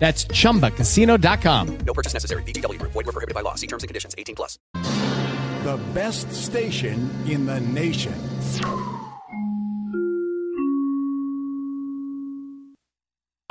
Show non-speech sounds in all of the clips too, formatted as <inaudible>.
That's chumbacasino.com. No purchase necessary. VGW. Void were prohibited by law. See terms and conditions. 18 plus. The best station in the nation.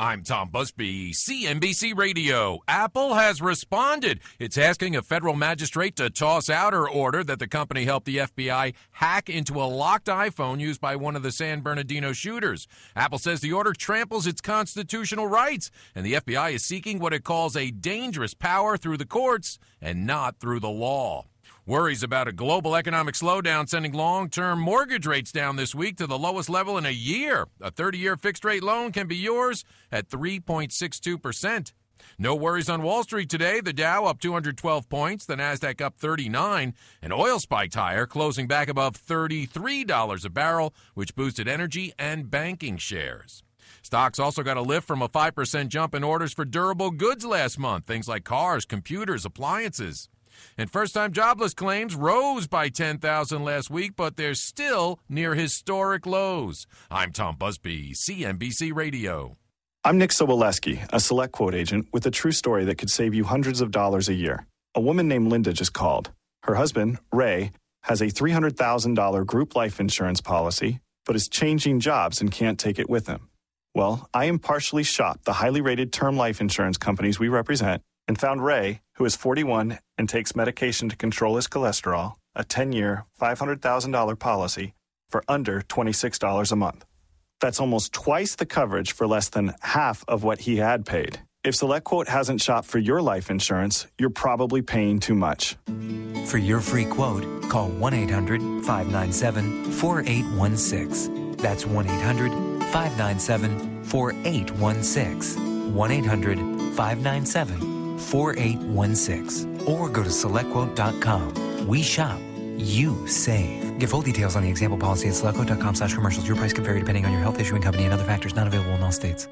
I'm Tom Busby, CNBC Radio. Apple has responded. It's asking a federal magistrate to toss out her order that the company helped the FBI hack into a locked iPhone used by one of the San Bernardino shooters. Apple says the order tramples its constitutional rights, and the FBI is seeking what it calls a dangerous power through the courts and not through the law. Worries about a global economic slowdown sending long term mortgage rates down this week to the lowest level in a year. A 30 year fixed rate loan can be yours at 3.62%. No worries on Wall Street today. The Dow up 212 points, the Nasdaq up 39, and oil spiked higher, closing back above $33 a barrel, which boosted energy and banking shares. Stocks also got a lift from a 5% jump in orders for durable goods last month, things like cars, computers, appliances. And first time jobless claims rose by 10,000 last week, but they're still near historic lows. I'm Tom Busby, CNBC Radio. I'm Nick Soboleski, a select quote agent with a true story that could save you hundreds of dollars a year. A woman named Linda just called. Her husband, Ray, has a $300,000 group life insurance policy, but is changing jobs and can't take it with him. Well, I impartially shopped the highly rated term life insurance companies we represent and found Ray, who is 41 and takes medication to control his cholesterol, a 10 year, $500,000 policy for under $26 a month. That's almost twice the coverage for less than half of what he had paid. If SelectQuote hasn't shopped for your life insurance, you're probably paying too much. For your free quote, call 1 800 597 4816. That's 1 800 597 4816. 1 800 597 4816. Or go to selectquote.com. We shop, you save. Get full details on the example policy at selectquote.com slash commercials. Your price could vary depending on your health issuing company and other factors not available in all states.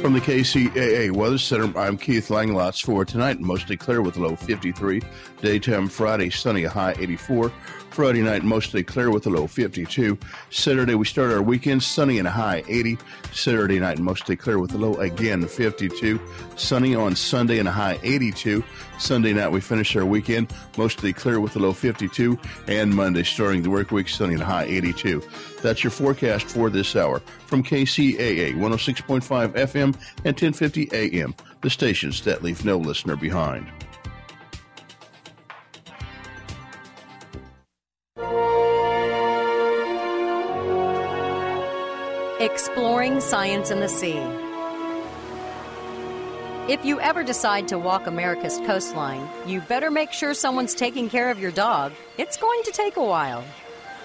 From the KCAA Weather Center, I'm Keith Langlots for tonight. Mostly clear with low 53. Daytime Friday, sunny, high 84. Friday night, mostly clear with a low 52. Saturday, we start our weekend sunny and a high 80. Saturday night, mostly clear with a low again 52. Sunny on Sunday and a high 82. Sunday night, we finish our weekend mostly clear with a low 52. And Monday, starting the work week, sunny and a high 82. That's your forecast for this hour from KCAA 106.5 FM and 1050 AM, the stations that leave no listener behind. Exploring Science and the Sea. If you ever decide to walk America's coastline, you better make sure someone's taking care of your dog. It's going to take a while.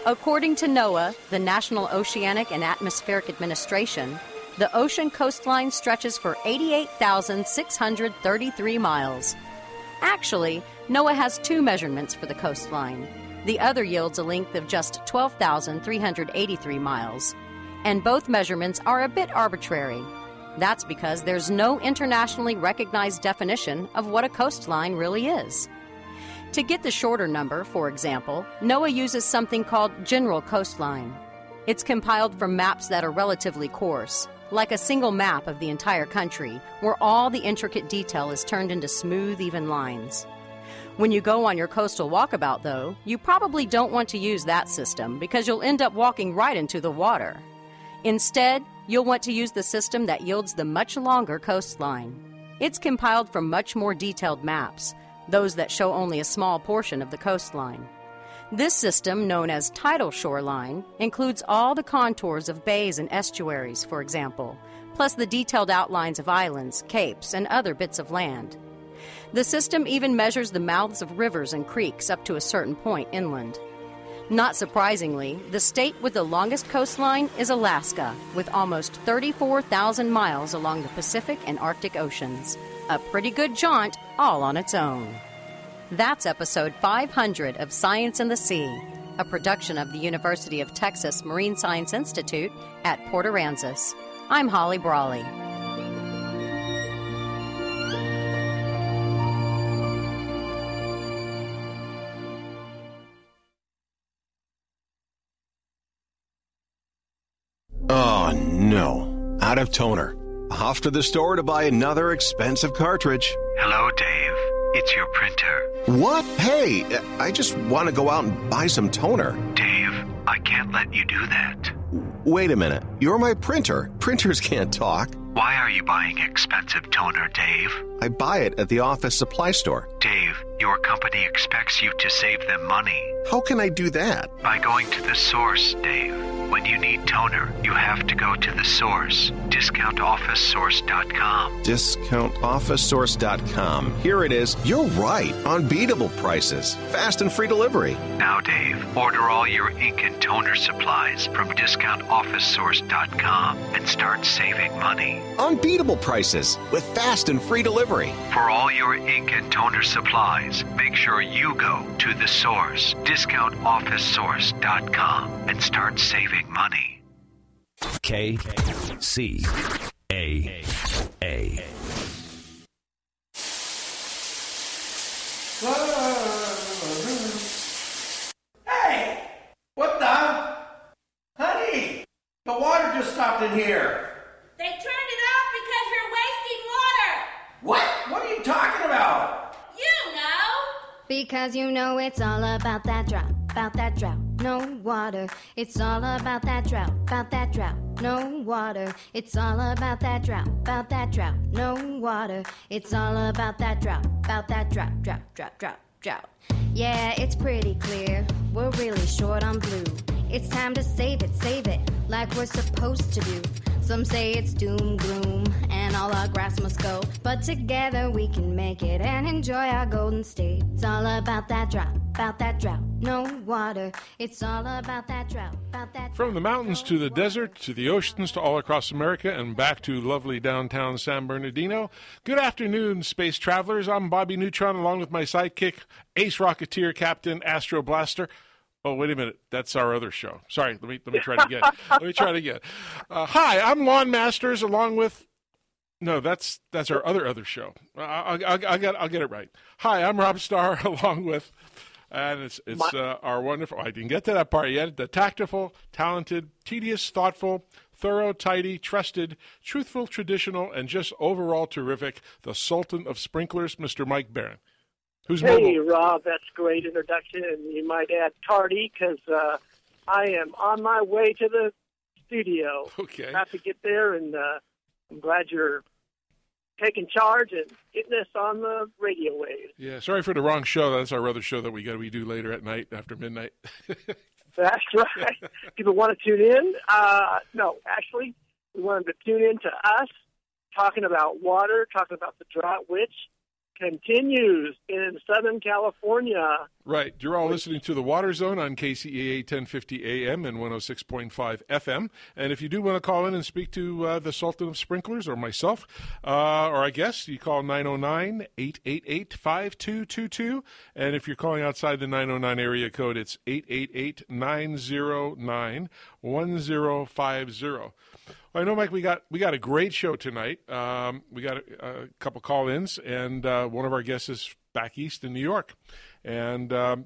According to NOAA, the National Oceanic and Atmospheric Administration, the ocean coastline stretches for 88,633 miles. Actually, NOAA has two measurements for the coastline. The other yields a length of just 12,383 miles. And both measurements are a bit arbitrary. That's because there's no internationally recognized definition of what a coastline really is. To get the shorter number, for example, NOAA uses something called general coastline. It's compiled from maps that are relatively coarse, like a single map of the entire country, where all the intricate detail is turned into smooth, even lines. When you go on your coastal walkabout, though, you probably don't want to use that system because you'll end up walking right into the water. Instead, you'll want to use the system that yields the much longer coastline. It's compiled from much more detailed maps, those that show only a small portion of the coastline. This system, known as tidal shoreline, includes all the contours of bays and estuaries, for example, plus the detailed outlines of islands, capes, and other bits of land. The system even measures the mouths of rivers and creeks up to a certain point inland. Not surprisingly, the state with the longest coastline is Alaska, with almost 34,000 miles along the Pacific and Arctic Oceans. A pretty good jaunt all on its own. That's episode 500 of Science and the Sea, a production of the University of Texas Marine Science Institute at Port Aransas. I'm Holly Brawley. Out of toner. Off to the store to buy another expensive cartridge. Hello, Dave. It's your printer. What? Hey, I just want to go out and buy some toner. Dave, I can't let you do that. Wait a minute. You're my printer. Printers can't talk. Why are you buying expensive toner, Dave? I buy it at the office supply store. Dave, your company expects you to save them money. How can I do that? By going to the source, Dave. When you need toner, you have to go to the source. DiscountOfficeSource.com. DiscountOfficeSource.com. Here it is. You're right. Unbeatable prices. Fast and free delivery. Now, Dave, order all your ink and toner supplies from DiscountOfficeSource.com and start saving money. Unbeatable prices with fast and free delivery. For all your ink and toner supplies, make sure you go to the source, DiscountOfficeSource.com, and start saving money. K C A A. Hey! What the? Honey! The water just stopped in here. They turned it off because you're wasting water. What? What are you talking about? You know. Because you know it's all about that drought, about that drought, no water. It's all about that drought, about that drought, no water. It's all about that drought, about that drought, no water. It's all about that drought, about that drought, drought, drought, drought, drought. Yeah, it's pretty clear. We're really short on blue. It's time to save it, save it, like we're supposed to do. Some say it's doom, gloom, and all our grass must go. But together we can make it and enjoy our golden state. It's all about that drought, about that drought, no water. It's all about that drought, about that From the mountains to the desert, to the oceans, to all across America, and back to lovely downtown San Bernardino. Good afternoon, space travelers. I'm Bobby Neutron, along with my sidekick, Ace Rocketeer Captain Astro Blaster. Oh, wait a minute. That's our other show. Sorry. Let me let me try it again. <laughs> let me try it again. Uh, hi, I'm Lawn Masters, along with. No, that's that's our other other show. I, I, I, get I'll get it right. Hi, I'm Rob Starr, <laughs> along with, and it's it's uh, our wonderful. I didn't get to that part yet. The tactful, talented, tedious, thoughtful, thorough, tidy, trusted, truthful, traditional, and just overall terrific. The Sultan of Sprinklers, Mr. Mike Barron. Who's hey, mobile? Rob, that's a great introduction, and you might add tardy because uh, I am on my way to the studio. Okay. Have to get there, and uh, I'm glad you're taking charge and getting us on the radio waves. Yeah, sorry for the wrong show. That's our other show that we got we do later at night after midnight. <laughs> That's right. People want to tune in. Uh, no, actually, we want them to tune in to us talking about water, talking about the drought, which continues in Southern California. Right. You're all listening to the Water Zone on KCAA 1050 AM and 106.5 FM. And if you do want to call in and speak to uh, the Sultan of Sprinklers or myself, uh, or I guess you call 909 888 5222. And if you're calling outside the 909 area code, it's 888 909 1050. I know, Mike. We got we got a great show tonight. Um, we got a, a couple call-ins, and uh, one of our guests is back east in New York, and um,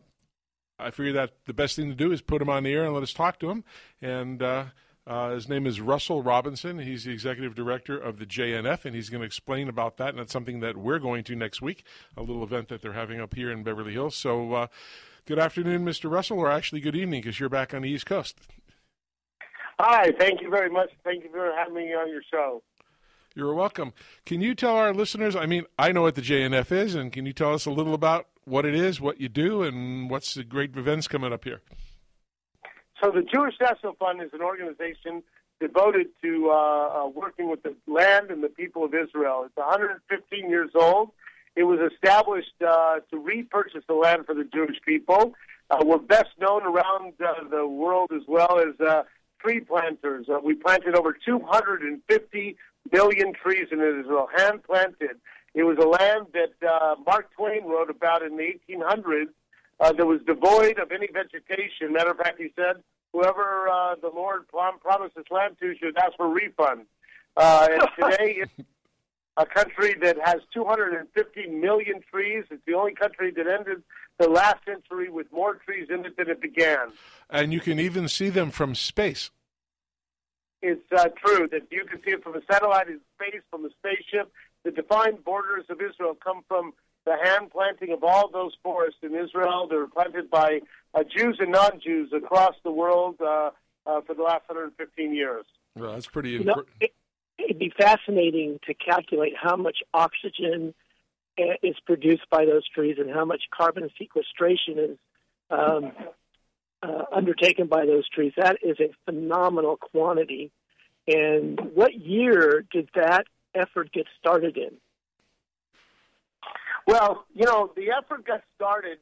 I figured that the best thing to do is put him on the air and let us talk to him. And uh, uh, his name is Russell Robinson. He's the executive director of the JNF, and he's going to explain about that. And that's something that we're going to next week, a little event that they're having up here in Beverly Hills. So, uh, good afternoon, Mr. Russell, or actually good evening because you're back on the East Coast. Hi, thank you very much. Thank you for having me on your show. You're welcome. Can you tell our listeners? I mean, I know what the JNF is, and can you tell us a little about what it is, what you do, and what's the great events coming up here? So, the Jewish National Fund is an organization devoted to uh, uh, working with the land and the people of Israel. It's 115 years old. It was established uh, to repurchase the land for the Jewish people. Uh, we're best known around uh, the world as well as tree planters. We planted over 250 million trees in Israel, hand planted. It was a land that uh, Mark Twain wrote about in the 1800s uh, that was devoid of any vegetation. Matter of fact, he said, whoever uh, the Lord prom- promised this land to should ask for refund. Uh, and <laughs> today, it's a country that has 250 million trees. It's the only country that ended the last century with more trees in it than it began. And you can even see them from space. It's uh, true that you can see it from a satellite in space, from a spaceship. The defined borders of Israel come from the hand planting of all those forests in Israel. They were planted by uh, Jews and non-Jews across the world uh, uh, for the last 115 years. Well, that's pretty You know, it, it'd be fascinating to calculate how much oxygen uh, is produced by those trees and how much carbon sequestration is um, uh, undertaken by those trees. That is a phenomenal quantity. And what year did that effort get started in? Well, you know, the effort got started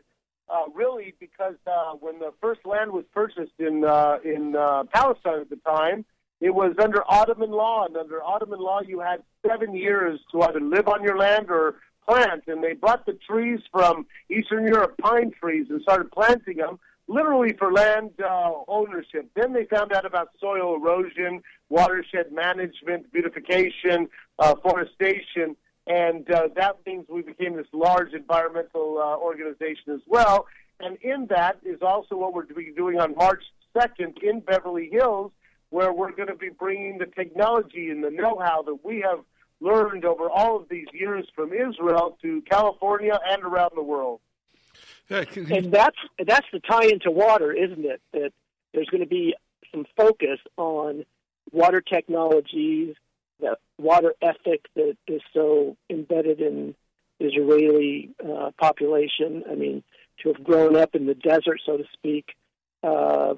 uh, really because uh, when the first land was purchased in uh, in uh, Palestine at the time, it was under Ottoman law, and under Ottoman law, you had seven years to either live on your land or plant. And they brought the trees from Eastern Europe, pine trees, and started planting them literally for land uh, ownership. Then they found out about soil erosion, watershed management, beautification, uh, forestation, and uh, that means we became this large environmental uh, organization as well. And in that is also what we're doing on March 2nd in Beverly Hills, where we're going to be bringing the technology and the know-how that we have learned over all of these years from Israel to California and around the world. and that's that's the tie into water, isn't it? That there's going to be some focus on water technologies, the water ethic that is so embedded in Israeli uh, population. I mean, to have grown up in the desert, so to speak, uh,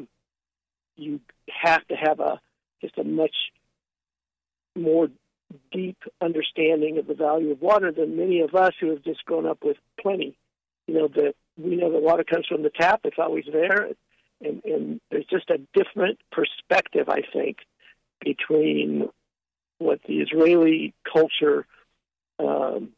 you have to have a just a much more deep understanding of the value of water than many of us who have just grown up with plenty. You know that we know the water comes from the tap; it's always there, and, and there's just a different perspective, I think, between what the Israeli culture um,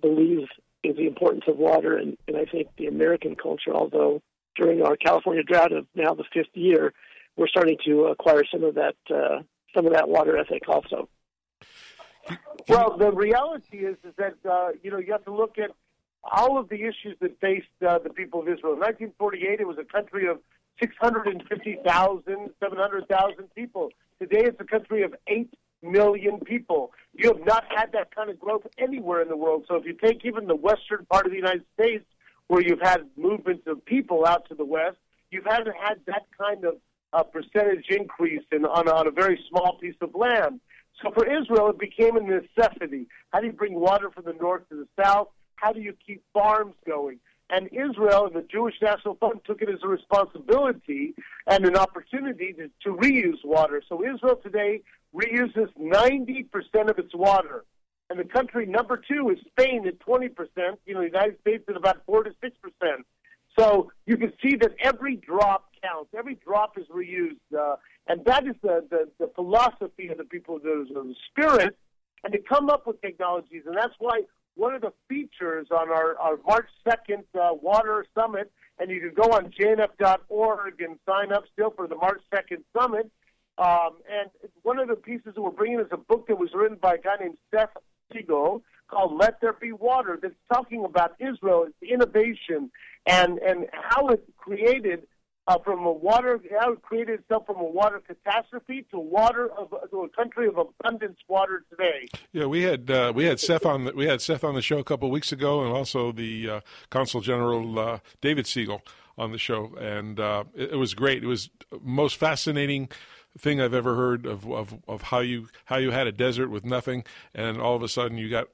believes is the importance of water, and, and I think the American culture, although during our California drought of now the fifth year, we're starting to acquire some of that uh, some of that water ethic also. Well, the reality is is that uh, you know you have to look at all of the issues that faced uh, the people of Israel. In 1948, it was a country of 650,000, 700,000 people. Today, it's a country of 8 million people. You have not had that kind of growth anywhere in the world. So if you take even the western part of the United States, where you've had movements of people out to the west, you haven't had that kind of uh, percentage increase in, on, on a very small piece of land. So for Israel, it became a necessity. How do you bring water from the north to the south? How do you keep farms going? And Israel and the Jewish National Fund took it as a responsibility and an opportunity to, to reuse water. So Israel today reuses 90% of its water. And the country number two is Spain at 20%, you know, the United States at about 4 to 6%. So you can see that every drop counts. Every drop is reused. Uh, and that is the, the, the philosophy of the people of the, the spirit. And to come up with technologies. And that's why one of the features on our, our March 2nd uh, Water Summit, and you can go on jnf.org and sign up still for the March 2nd Summit. Um, and one of the pieces that we're bringing is a book that was written by a guy named Seth Siegel called Let There Be Water that's talking about Israel, its innovation, and, and how it created uh, from a water, how it created itself from a water catastrophe to water of to a country of abundance water today. Yeah, we had uh, we had Seth on the, we had Seth on the show a couple of weeks ago, and also the uh, Consul General uh, David Siegel on the show, and uh, it, it was great. It was most fascinating thing I've ever heard of, of of how you how you had a desert with nothing, and all of a sudden you got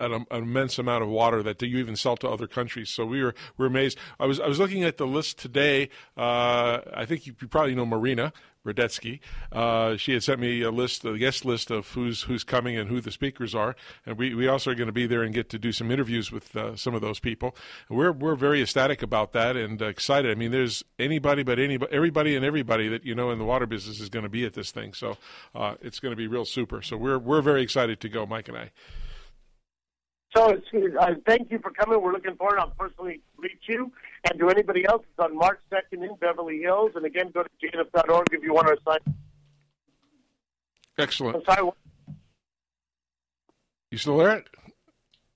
an, an, immense amount of water that you even sell to other countries. So we were we were amazed. I was I was looking at the list today. Uh, I think you, you, probably know Marina Radetsky. Uh, she had sent me a list, a guest list of who's who's coming and who the speakers are, and we, we also are going to be there and get to do some interviews with uh, some of those people. We're we're very ecstatic about that and excited. I mean, there's anybody but anybody, everybody and everybody that you know in the water business is going to be at this thing. So uh, it's going to be real super. So we're we're very excited to go, Mike and I. So it's, uh, thank you for coming. We're looking forward. I'll personally meet you. And to anybody else, it's on March 2nd in Beverly Hills. And again, go to jnf.org if you want to sign. Excellent. Sorry, you still there?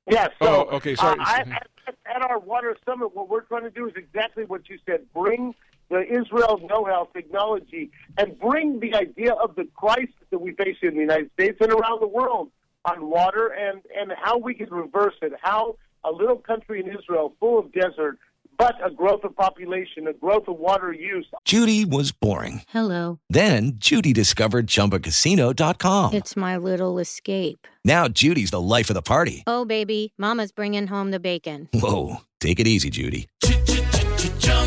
Yes. Yeah, so, oh, okay. Sorry. Uh, I, at, at our water summit, what we're trying to do is exactly what you said. Bring the Israel know-how technology and bring the idea of the crisis that we face in the United States and around the world on water and, and how we can reverse it, how a little country in Israel full of desert, but a growth of population, a growth of water use. Judy was boring. Hello. Then Judy discovered ChumbaCasino.com. It's my little escape. Now Judy's the life of the party. Oh, baby, mama's bringing home the bacon. Whoa, take it easy, Judy.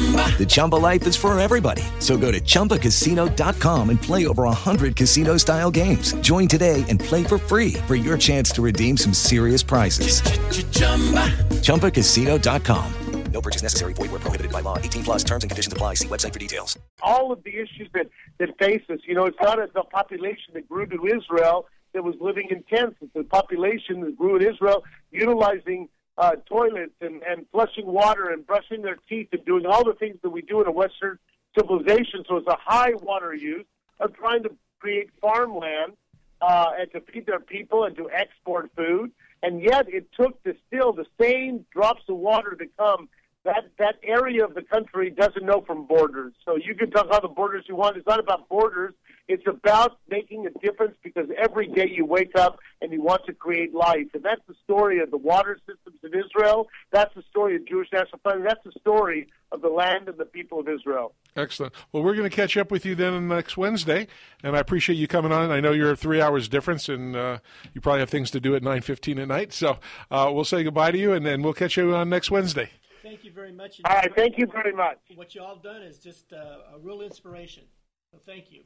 Chumba. The Chumba life is for everybody. So go to ChumbaCasino.com and play over 100 casino style games. Join today and play for free for your chance to redeem some serious prizes. Ch-ch-chumba. ChumbaCasino.com. No purchase necessary. Void where prohibited by law. 18 plus terms and conditions apply. See website for details. All of the issues that, that face us, you know, it's not the population that grew to Israel that was living in tents. It's the population that grew in Israel utilizing uh, toilets and, and flushing water and brushing their teeth and doing all the things that we do in a Western civilization. So it's a high water use of trying to create farmland uh, and to feed their people and to export food. And yet it took to still the same drops of water to come that that area of the country doesn't know from borders. So you can talk about the borders you want. It's not about borders. It's about making a difference because every day you wake up and you want to create life. And that's the story of the water systems in Israel. That's the story of Jewish National Fund. That's the story of the land and the people of Israel. Excellent. Well, we're going to catch up with you then next Wednesday, and I appreciate you coming on. I know you're three hours difference, and uh, you probably have things to do at nine fifteen at night. So uh, we'll say goodbye to you, and then we'll catch you on next Wednesday. Thank you very much. All right, thank you very much. What you all done is just uh, a real inspiration. So thank you.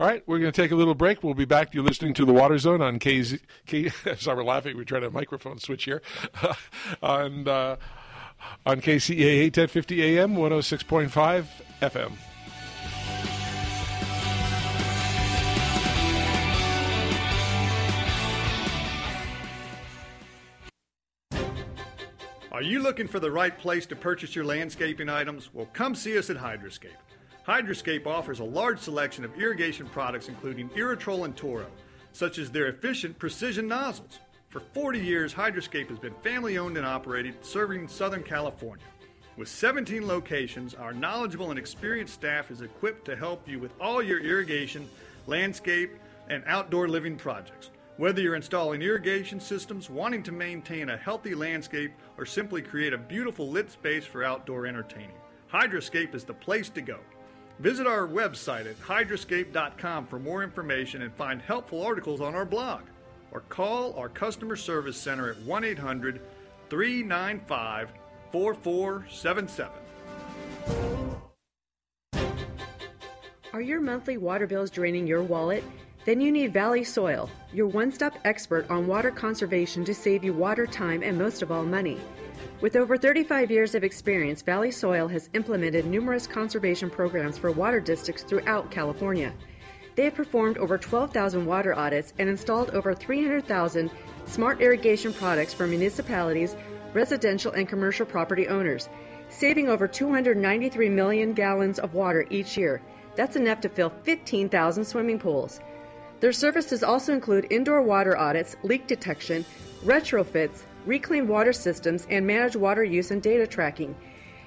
All right, we're going to take a little break. We'll be back. You're listening to the Water Zone on KZ. K, <laughs> sorry, we're laughing. We're trying to microphone switch here. <laughs> on uh, on KCAA 1050 AM, 106.5 FM. Are you looking for the right place to purchase your landscaping items? Well, come see us at Hydroscape. Hydroscape offers a large selection of irrigation products including Irritrol and Toro, such as their efficient precision nozzles. For 40 years, Hydroscape has been family owned and operated, serving Southern California. With 17 locations, our knowledgeable and experienced staff is equipped to help you with all your irrigation, landscape, and outdoor living projects. Whether you're installing irrigation systems, wanting to maintain a healthy landscape, or simply create a beautiful lit space for outdoor entertaining, Hydroscape is the place to go. Visit our website at hydroscape.com for more information and find helpful articles on our blog. Or call our customer service center at 1 800 395 4477. Are your monthly water bills draining your wallet? Then you need Valley Soil, your one stop expert on water conservation to save you water, time, and most of all, money. With over 35 years of experience, Valley Soil has implemented numerous conservation programs for water districts throughout California. They have performed over 12,000 water audits and installed over 300,000 smart irrigation products for municipalities, residential, and commercial property owners, saving over 293 million gallons of water each year. That's enough to fill 15,000 swimming pools. Their services also include indoor water audits, leak detection, retrofits, reclaimed water systems, and manage water use and data tracking.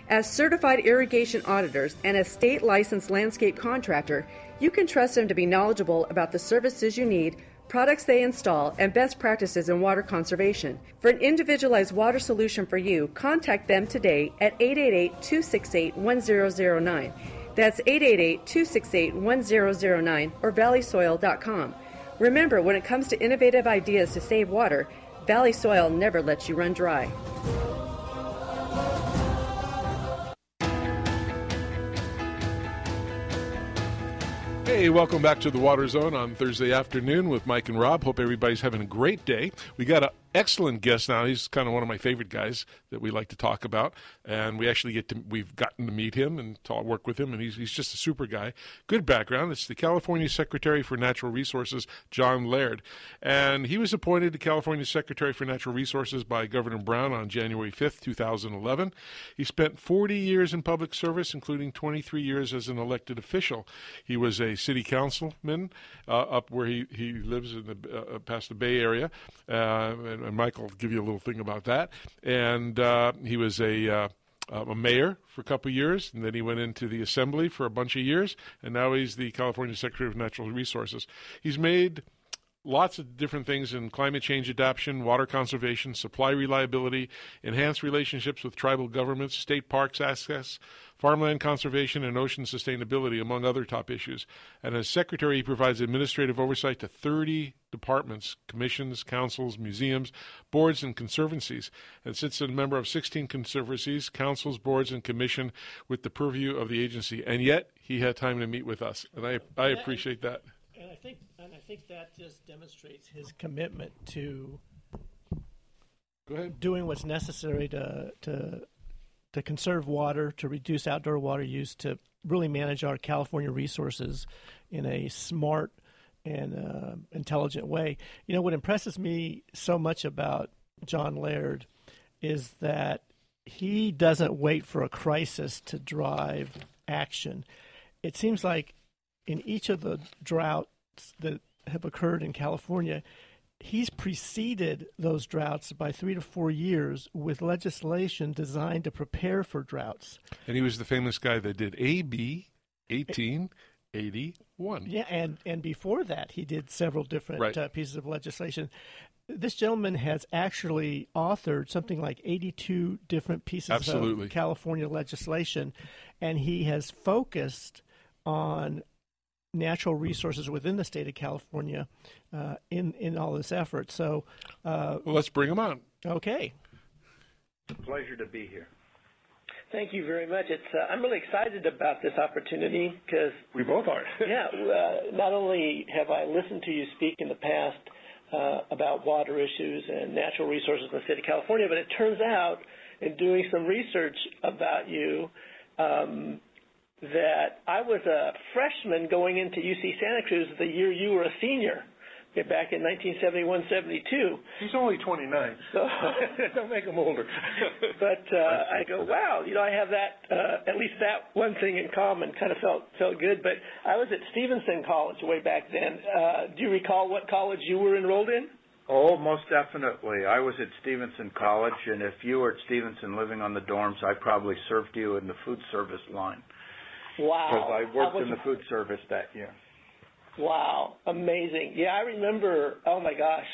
As certified irrigation auditors and a state licensed landscape contractor, you can trust them to be knowledgeable about the services you need, products they install, and best practices in water conservation. For an individualized water solution for you, contact them today at 888 268 1009. That's 888 268 1009 or valleysoil.com. Remember, when it comes to innovative ideas to save water, Valley Soil never lets you run dry. Hey, welcome back to the Water Zone on Thursday afternoon with Mike and Rob. Hope everybody's having a great day. We got a excellent guest now. He's kind of one of my favorite guys that we like to talk about, and we actually get to we've gotten to meet him and talk, work with him, and he's he's just a super guy. Good background. It's the California Secretary for Natural Resources, John Laird, and he was appointed to California Secretary for Natural Resources by Governor Brown on January fifth, two thousand eleven. He spent forty years in public service, including twenty three years as an elected official. He was a city councilman uh, up where he he lives in the uh, past the Bay Area. Uh, and, and Michael will give you a little thing about that. And uh, he was a uh, a mayor for a couple of years, and then he went into the assembly for a bunch of years, and now he's the California Secretary of Natural Resources. He's made lots of different things in climate change adaptation, water conservation, supply reliability, enhanced relationships with tribal governments, state parks access, farmland conservation, and ocean sustainability, among other top issues. And as secretary, he provides administrative oversight to 30 departments, commissions, councils, museums, boards, and conservancies, and sits as a member of 16 conservancies, councils, boards, and commission with the purview of the agency. And yet, he had time to meet with us, and I, I appreciate that. And I think, and I think that just demonstrates his commitment to Go ahead. doing what's necessary to to to conserve water, to reduce outdoor water use, to really manage our California resources in a smart and uh, intelligent way. You know what impresses me so much about John Laird is that he doesn't wait for a crisis to drive action. It seems like in each of the droughts that have occurred in California, he's preceded those droughts by three to four years with legislation designed to prepare for droughts. And he was the famous guy that did AB 1881. Yeah, and, and before that, he did several different Right. uh, pieces of legislation. This gentleman has actually authored something like 82 different pieces Absolutely. of California legislation, and he has focused on natural resources within the state of California uh, in in all this effort. So, uh, Well, let's bring them on. okay. Pleasure to be here. Thank you very much. It's uh, I'm really excited about this opportunity because We both are. <laughs> yeah, uh, not only have I listened to you speak in the past uh, about water issues and natural resources in the state of California, but it turns out in doing some research about you um, that I was a freshman going into UC Santa Cruz the year you were a senior. Back in 1971-72. He's only 29. So <laughs> Don't make him older. <laughs> but uh, I go, wow, you know, I have that uh, at least that one thing in common. Kind of felt felt good. But I was at Stevenson College way back then. Uh, do you recall what college you were enrolled in? Oh, most definitely. I was at Stevenson College, and if you were at Stevenson living on the dorms, I probably served you in the food service line. Wow. Because I worked in the food service that year. Wow, amazing. Yeah, I remember. Oh my gosh,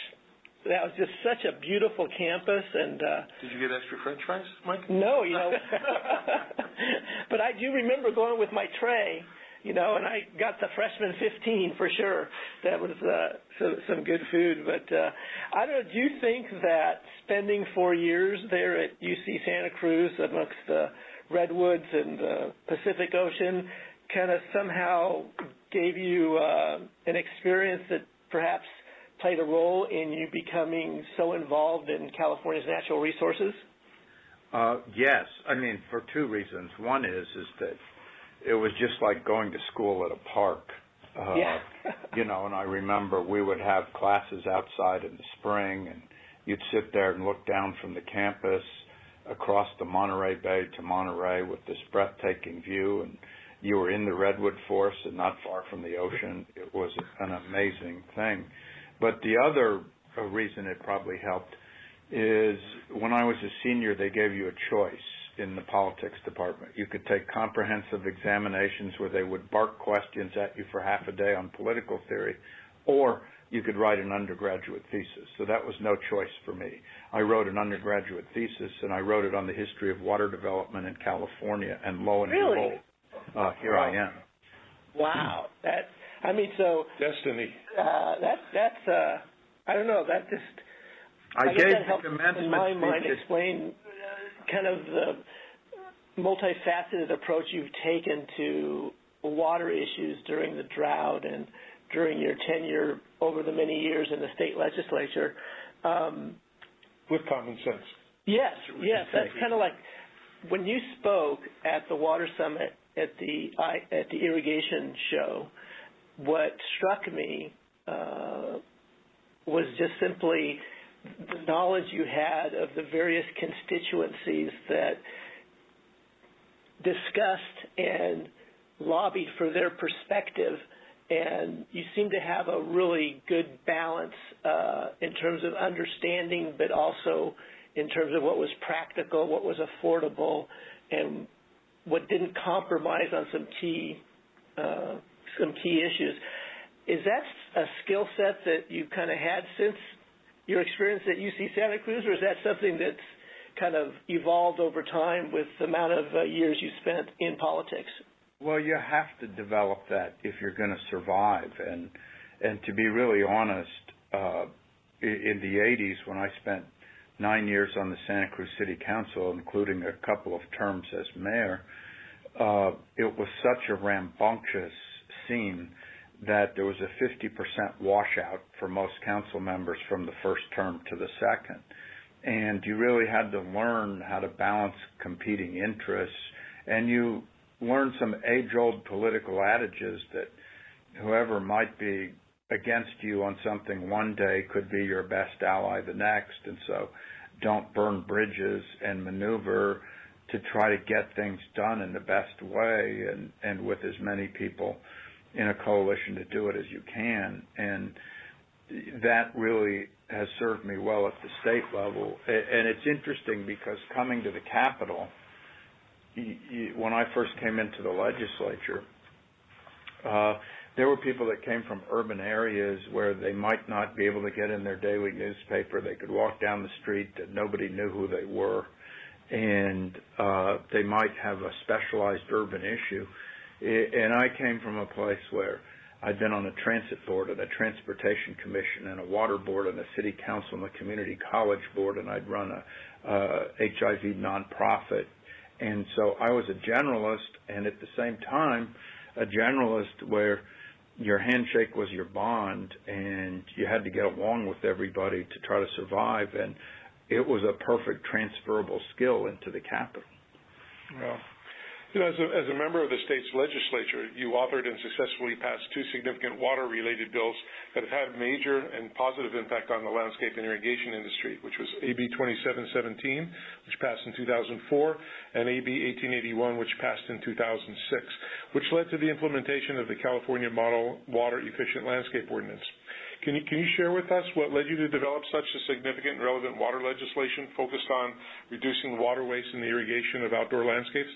that was just such a beautiful campus, and uh, Did you get extra French fries, Mike? No, you know. <laughs> but I do remember going with my tray, you know, and I got the freshman 15 for sure. That was uh, some, some good food. But uh, I don't know. Do you think that spending four years there at UC Santa Cruz amongst the redwoods and the Pacific Ocean kind of somehow gave you uh, an experience that perhaps played a role in you becoming so involved in California's natural resources? Uh, yes, I mean for two reasons. One is is that it was just like going to school at a park. Uh, Yeah. <laughs> you know, and I remember we would have classes outside in the spring, and you'd sit there and look down from the campus across the Monterey Bay to Monterey with this breathtaking view, and you were in the redwood forest and not far from the ocean. It was an amazing thing. But the other uh, reason it probably helped is when I was a senior, they gave you a choice in the politics department. You could take comprehensive examinations where they would bark questions at you for half a day on political theory, or you could write an undergraduate thesis. So that was no choice for me. I wrote an undergraduate thesis, and I wrote it on the history of water development in California, and lo and Really? behold, uh, here I am. Wow, that I mean, so destiny. Uh, that that's uh, I don't know. That just I, I gave that helps the commencement in my mind speech. explain uh, kind of the multifaceted approach you've taken to water issues during the drought and during your tenure over the many years in the state legislature. Um, With common sense. Yes, yes, that's kind of like when you spoke at the water summit at the at the irrigation show. What struck me uh, was just simply the knowledge you had of the various constituencies that discussed and lobbied for their perspective and you seem to have a really good balance uh, in terms of understanding, but also in terms of what was practical, what was affordable, and what didn't compromise on some key uh, some key issues. Is that a skill set that you kind of had since your experience at UC Santa Cruz, or is that something that's kind of evolved over time with the amount of uh, years you spent in politics? Well, you have to develop that if you're going to survive, and and to be really honest, uh, in the '80s when I spent nine years on the Santa Cruz City Council, including a couple of terms as mayor, uh, it was such a rambunctious scene that there was a 50% washout for most council members from the first term to the second. And you really had to learn how to balance competing interests. And you learn some age-old political adages that whoever might be against you on something one day could be your best ally the next. And so don't burn bridges and maneuver to try to get things done in the best way and, and with as many people in a coalition to do it as you can. And that really has served me well at the state level. And it's interesting because coming to the Capitol, when I first came into the legislature, uh, there were people that came from urban areas where they might not be able to get in their daily newspaper. They could walk down the street and nobody knew who they were, and uh, they might have a specialized urban issue. And I came from a place where I'd been on a transit board and a transportation commission and a water board and a city council and a community college board, and I'd run a, a HIV nonprofit and so I was a generalist, and at the same time, a generalist where your handshake was your bond, and you had to get along with everybody to try to survive. And it was a perfect transferable skill into the capital. Well, you know, as a, as a member of the state's legislature, you authored and successfully passed two significant water-related bills that have had major and positive impact on the landscape and irrigation industry, which was AB 2717, which passed in 2004, and AB 1881, which passed in 2006, which led to the implementation of the California Model Water Efficient Landscape Ordinance. Can you, can you share with us what led you to develop such a significant and relevant water legislation focused on reducing water waste in the irrigation of outdoor landscapes?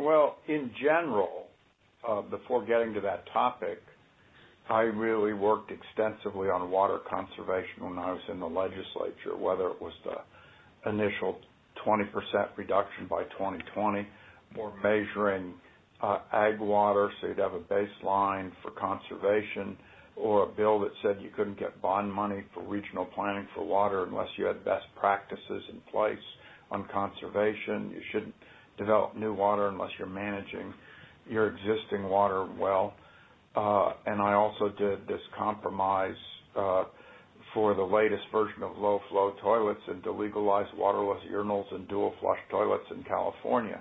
Well, in general, uh, before getting to that topic, I really worked extensively on water conservation when I was in the legislature, whether it was the initial 20% reduction by 2020 or measuring uh, ag water so you'd have a baseline for conservation or a bill that said you couldn't get bond money for regional planning for water unless you had best practices in place on conservation. You shouldn't develop new water unless you're managing your existing water well. Uh, and I also did this compromise uh, for the latest version of low flow toilets and to legalize waterless urinals and dual flush toilets in California.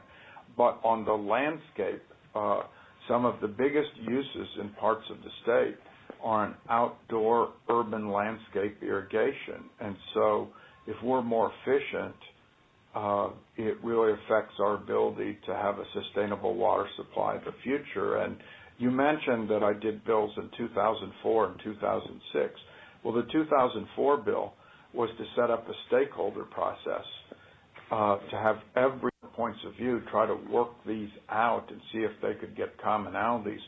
But on the landscape, uh, some of the biggest uses in parts of the state are in outdoor urban landscape irrigation. And so if we're more efficient, it really affects our ability to have a sustainable water supply in the future. And you mentioned that I did bills in 2004 and 2006. Well, the 2004 bill was to set up a stakeholder process uh, to have every points of view try to work these out and see if they could get commonalities.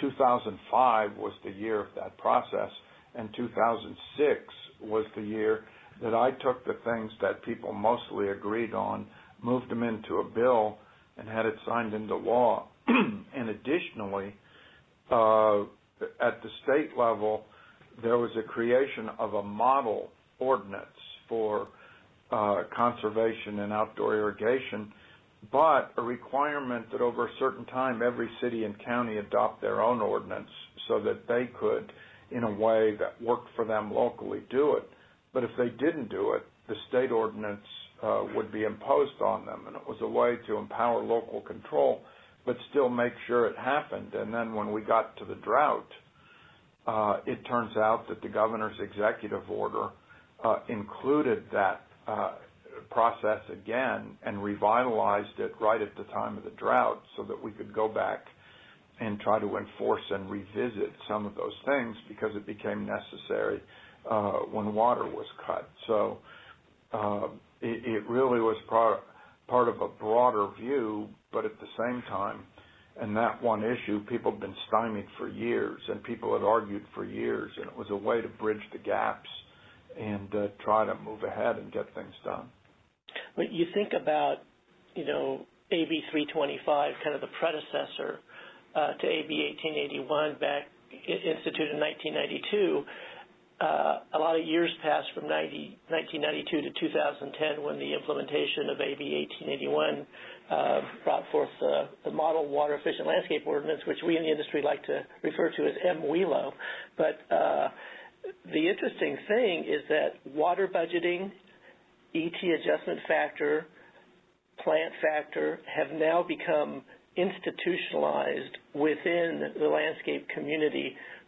2005 was the year of that process, and 2006 was the year that I took the things that people mostly agreed on, moved them into a bill, and had it signed into law. <clears throat> and additionally, uh, at the state level, there was a creation of a model ordinance for uh, conservation and outdoor irrigation, but a requirement that over a certain time every city and county adopt their own ordinance so that they could, in a way that worked for them locally, do it. But if they didn't do it, the state ordinance uh, would be imposed on them, and it was a way to empower local control, but still make sure it happened. And then when we got to the drought, uh, it turns out that the governor's executive order uh, included that uh, process again and revitalized it right at the time of the drought so that we could go back and try to enforce and revisit some of those things because it became necessary uh, when water was cut. So uh, it, it really was part, part of a broader view, but at the same time, and that one issue, people have been stymied for years, and people had argued for years, and it was a way to bridge the gaps and uh, try to move ahead and get things done. When you think about, you know, AB 325, kind of the predecessor uh, to AB 1881, back instituted in 1992. Uh, a lot of years passed from 90, 1992 to 2010 when the implementation of AB 1881 uh, brought forth uh, the Model Water Efficient Landscape Ordinance, which we in the industry like to refer to as MWELO. But uh, the interesting thing is that water budgeting, ET adjustment factor, plant factor have now become institutionalized within the landscape community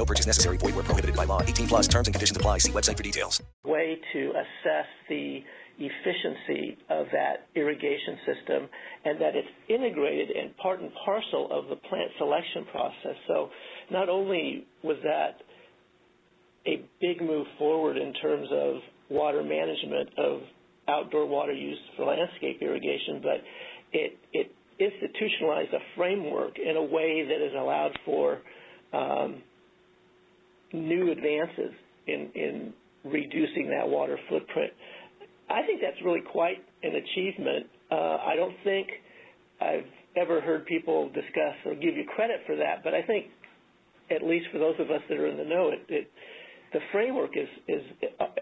No purchase necessary. Void where prohibited by law. 18 plus terms and conditions apply. See website for details. way to assess the efficiency of that irrigation system and that it's integrated and part and parcel of the plant selection process. So not only was that a big move forward in terms of water management of outdoor water use for landscape irrigation, but it, it institutionalized a framework in a way that has allowed for um, new advances in, in reducing that water footprint. I think that's really quite an achievement. Uh, I don't think I've ever heard people discuss or give you credit for that, but I think, at least for those of us that are in the know, it, it the framework is, is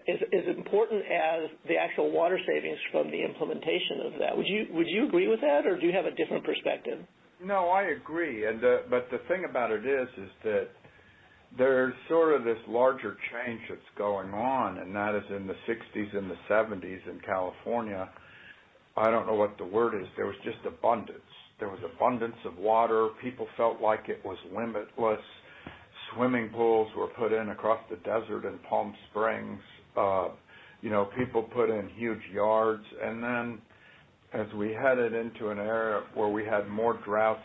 is as important as the actual water savings from the implementation of that. Would you would you agree with that, or do you have a different perspective? No, I agree. And uh, but the thing about it is, is that there's sort of this larger change that's going on, and that is in the 60s and the 70s in California. I don't know what the word is. There was just abundance. There was abundance of water. People felt like it was limitless. Swimming pools were put in across the desert in Palm Springs. Uh, you know, people put in huge yards, and then as we headed into an era where we had more droughts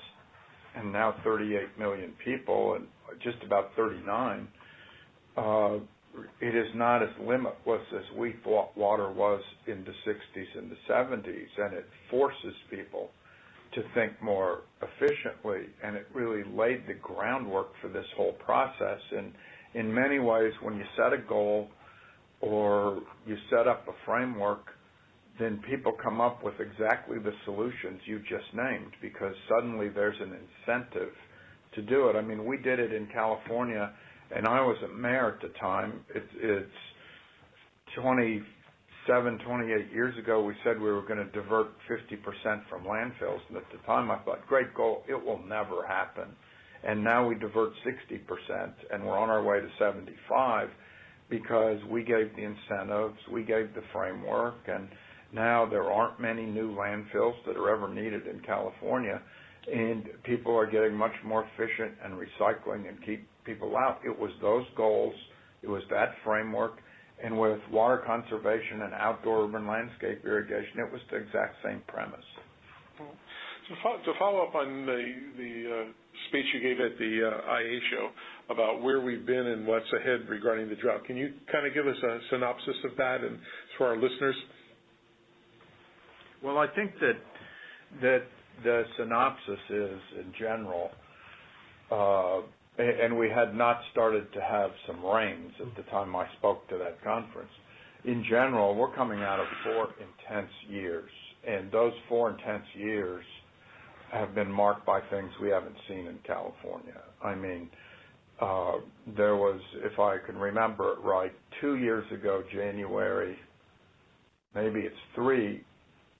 and now 38 million people and just about 39, uh, it is not as limitless as we thought water was in the 60s and the 70s, and it forces people to think more efficiently, and it really laid the groundwork for this whole process. And in many ways, when you set a goal or you set up a framework, then people come up with exactly the solutions you just named because suddenly there's an incentive to do it. I mean, we did it in California, and I was a mayor at the time. It's, it's 27, 28 years ago, we said we were going to divert 50% from landfills, and at the time I thought, great goal, it will never happen. And now we divert 60%, and we're on our way to 75 because we gave the incentives, we gave the framework, and now there aren't many new landfills that are ever needed in California, and people are getting much more efficient and recycling and keep people out. It was those goals, it was that framework, and with water conservation and outdoor urban landscape irrigation, it was the exact same premise. To, fo- to follow up on the, the uh, speech you gave at the uh, IA show about where we've been and what's ahead regarding the drought, can you kind of give us a synopsis of that and for our listeners? Well, I think that that the synopsis is, in general, uh, and we had not started to have some rains at the time I spoke to that conference. In general, we're coming out of four intense years, and those four intense years have been marked by things we haven't seen in California. I mean, uh, there was, if I can remember it right, two years ago, January, maybe it's three,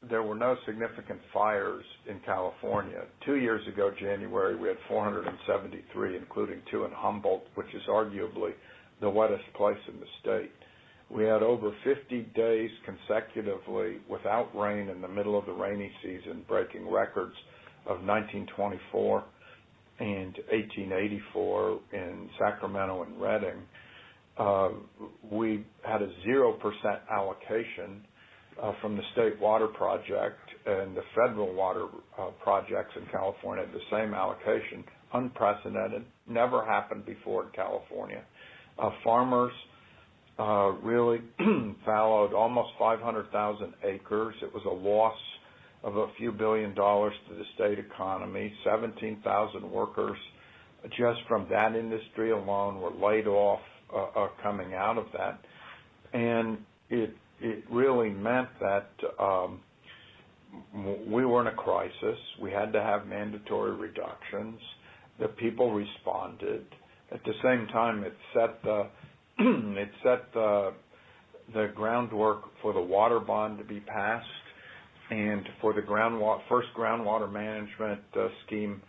there were no significant fires in California. Two years ago, January, we had 473, including two in Humboldt, which is arguably the wettest place in the state. We had over 50 days consecutively without rain in the middle of the rainy season, breaking records of 1924 and 1884 in Sacramento and Redding. Uh, we had a 0% allocation from the state water project and the federal water uh, projects in California, the same allocation, unprecedented, never happened before in California. Uh, farmers uh, really <clears throat> fallowed almost 500,000 acres. It was a loss of a few billion dollars to the state economy. 17,000 workers just from that industry alone were laid off uh, uh, coming out of that. And it it really meant that um, we were in a crisis. We had to have mandatory reductions. The people responded. At the same time, it set the <clears throat> it set the the groundwork for the water bond to be passed and for the groundwater first groundwater management uh, scheme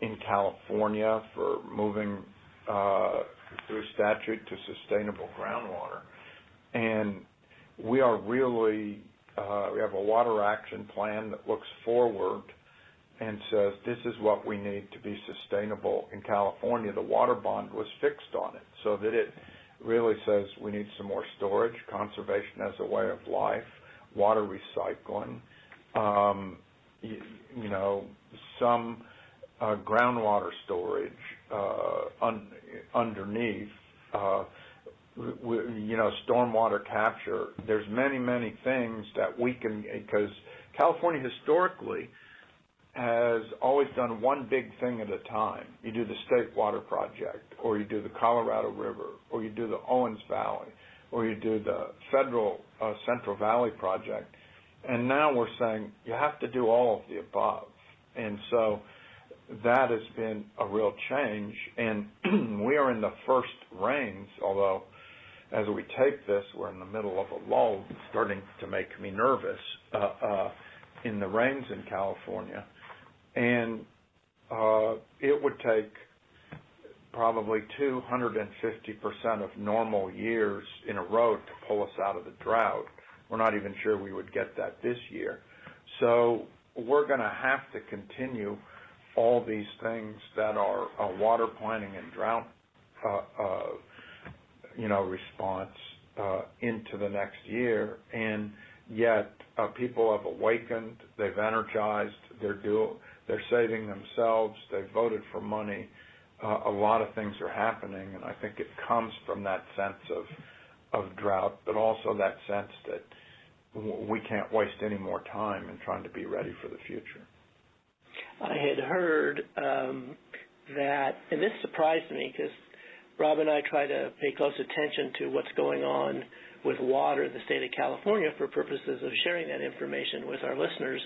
in California for moving uh, through statute to sustainable groundwater. And we are really, uh, we have a water action plan that looks forward and says this is what we need to be sustainable in California. The water bond was fixed on it so that it really says we need some more storage, conservation as a way of life, water recycling, um, you, know, some uh, groundwater storage uh, un- underneath. You know, stormwater capture. There's many, many things that we can, because California historically has always done one big thing at a time. You do the State Water Project, or you do the Colorado River, or you do the Owens Valley, or you do the federal uh, Central Valley Project. And now we're saying you have to do all of the above. And so that has been a real change. And <clears throat> we are in the first rains, although as we tape this, we're in the middle of a lull, starting to make me nervous uh, uh, in the rains in California, and uh, it would take probably 250% of normal years in a row to pull us out of the drought. We're not even sure we would get that this year. So we're going to have to continue all these things that are uh, water planning and drought uh, uh, you know, response uh, into the next year. And yet, uh, people have awakened, they've energized, they're do, they're saving themselves, they've voted for money. Uh, a lot of things are happening, and I think it comes from that sense of of drought, but also that sense that we can't waste any more time in trying to be ready for the future. I had heard um, that, and this surprised me because Rob and I try to pay close attention to what's going on with water in the state of California for purposes of sharing that information with our listeners.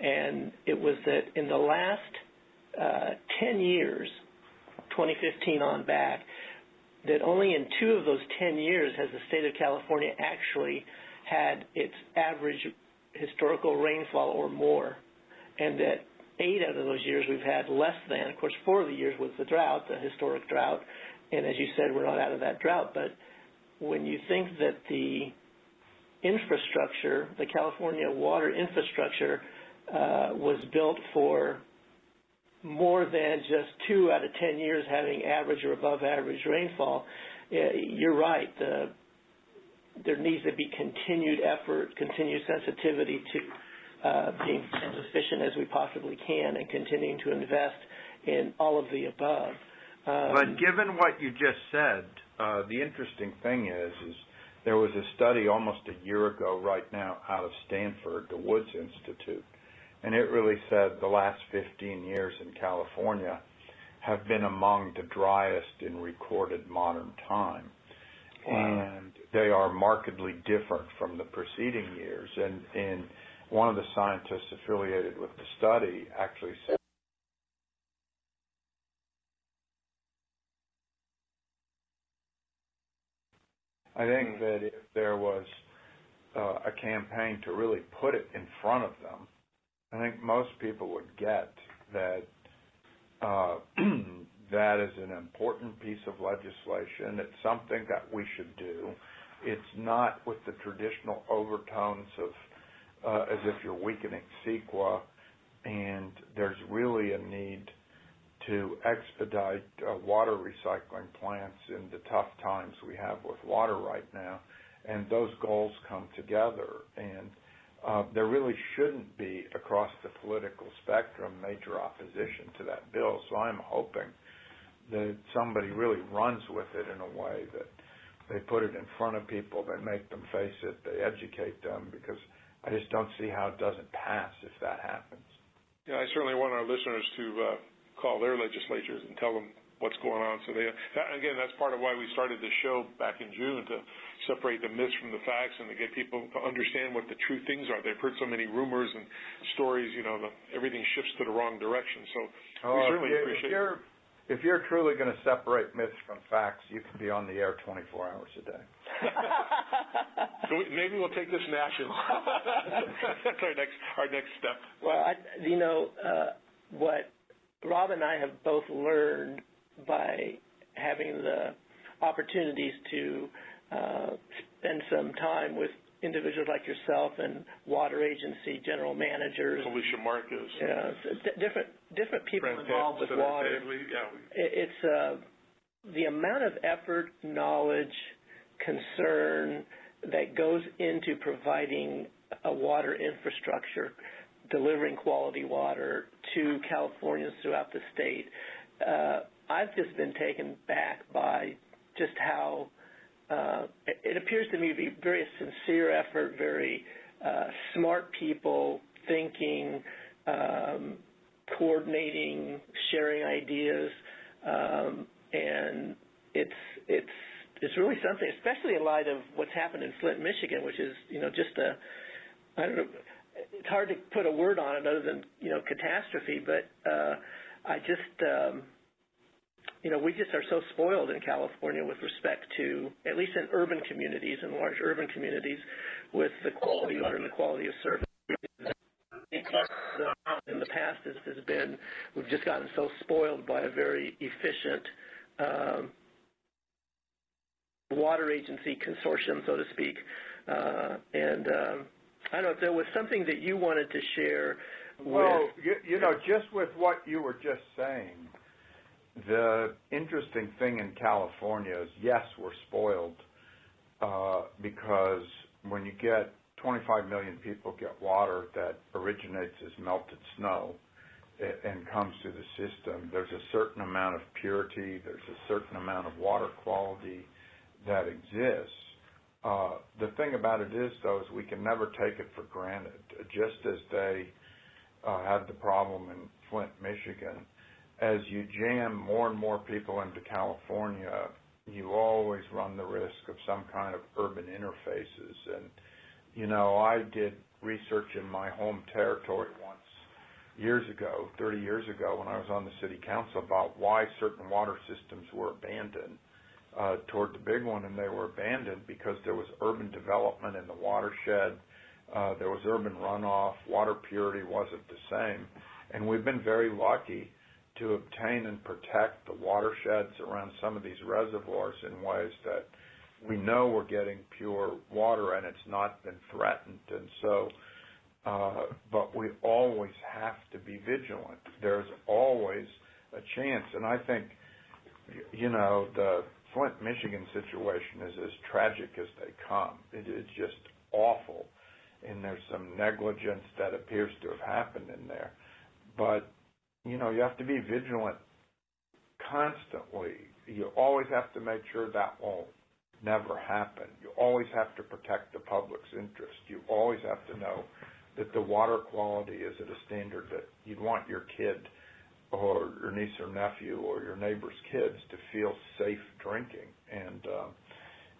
And it was that in the last uh, 10 years, 2015 on back, that only in two of those 10 years has the state of California actually had its average historical rainfall or more. And that eight out of those years we've had less than. Of course, four of the years was the drought, the historic drought, and as you said, we're not out of that drought. But when you think that the infrastructure, the California water infrastructure, uh, was built for more than just two out of 10 years having average or above average rainfall, uh, you're right. The, there needs to be continued effort, continued sensitivity to uh, being as efficient as we possibly can and continuing to invest in all of the above. Um, but given what you just said, uh, the interesting thing is, is there was a study almost a year ago right now out of Stanford, the Woods Institute, and it really said the last 15 years in California have been among the driest in recorded modern time. Wow. And they are markedly different from the preceding years. And, and one of the scientists affiliated with the study actually said I think that if there was uh, a campaign to really put it in front of them, I think most people would get that uh, <clears throat> that is an important piece of legislation. It's something that we should do. It's not with the traditional overtones of uh, as if you're weakening CEQA, and there's really a need to expedite uh, water recycling plants in the tough times we have with water right now. And those goals come together. And uh, there really shouldn't be, across the political spectrum, major opposition to that bill. So I'm hoping that somebody really runs with it in a way that they put it in front of people, they make them face it, they educate them, because I just don't see how it doesn't pass if that happens. Yeah, I certainly want our listeners to uh, call their legislatures and tell them what's going on. So they, that, again, that's part of why we started the show back in June to separate the myths from the facts and to get people to understand what the true things are. They've heard so many rumors and stories, you know, the, everything shifts to the wrong direction. So oh, we certainly if appreciate. If you're, if you're truly going to separate myths from facts, you can be on the air 24 hours a day. <laughs> so we, maybe we'll take this national. <laughs> <laughs> That's our next our next step. Well, I, you know uh, what Rob and I have both learned by having the opportunities to uh, spend some time with individuals like yourself and water agency general managers. Felicia Marcus. Yeah, different different people involved with water. Yeah. It's uh, the amount of effort, knowledge, concern that goes into providing a water infrastructure delivering quality water to Californians throughout the state. Uh, I've just been taken back by just how uh, it appears to me to be very sincere effort, very uh, smart people thinking, um, coordinating, sharing ideas, um, and it's it's it's really something, especially in light of what's happened in Flint, Michigan, which is you know just a I don't know it's hard to put a word on it other than you know catastrophe. But uh, I just um, you know we just are so spoiled in California with respect to at least in urban communities and large urban communities with the quality of water and the quality of service. In the past has, has been we've just gotten so spoiled by a very efficient um, water agency consortium, so to speak, uh, and um, I don't know if there was something that you wanted to share. Well, you, you know, just with what you were just saying, the interesting thing in California is yes, we're spoiled uh, because when you get 25 million people get water that originates as melted snow and comes through the system, there's a certain amount of purity, there's a certain amount of water quality that exists uh, the thing about it is, though, is we can never take it for granted. Just as they uh, had the problem in Flint, Michigan, as you jam more and more people into California, you always run the risk of some kind of urban interfaces. And, you know, I did research in my home territory once years ago, 30 years ago, when I was on the city council about why certain water systems were abandoned uh, toward the big one, and they were abandoned because there was urban development in the watershed. Uh, there was urban runoff. Water purity wasn't the same. And we've been very lucky to obtain and protect the watersheds around some of these reservoirs in ways that we know we're getting pure water and it's not been threatened. And so, uh, but we always have to be vigilant. There's always a chance. And I think, you know, the Flint, Michigan situation is as tragic as they come. It is just awful. and there's some negligence that appears to have happened in there. But you know, you have to be vigilant constantly. You always have to make sure that won't never happen. You always have to protect the public's interest. You always have to know that the water quality is at a standard that you'd want your kid or your niece or nephew or your neighbor's kids to feel safe drinking. And uh,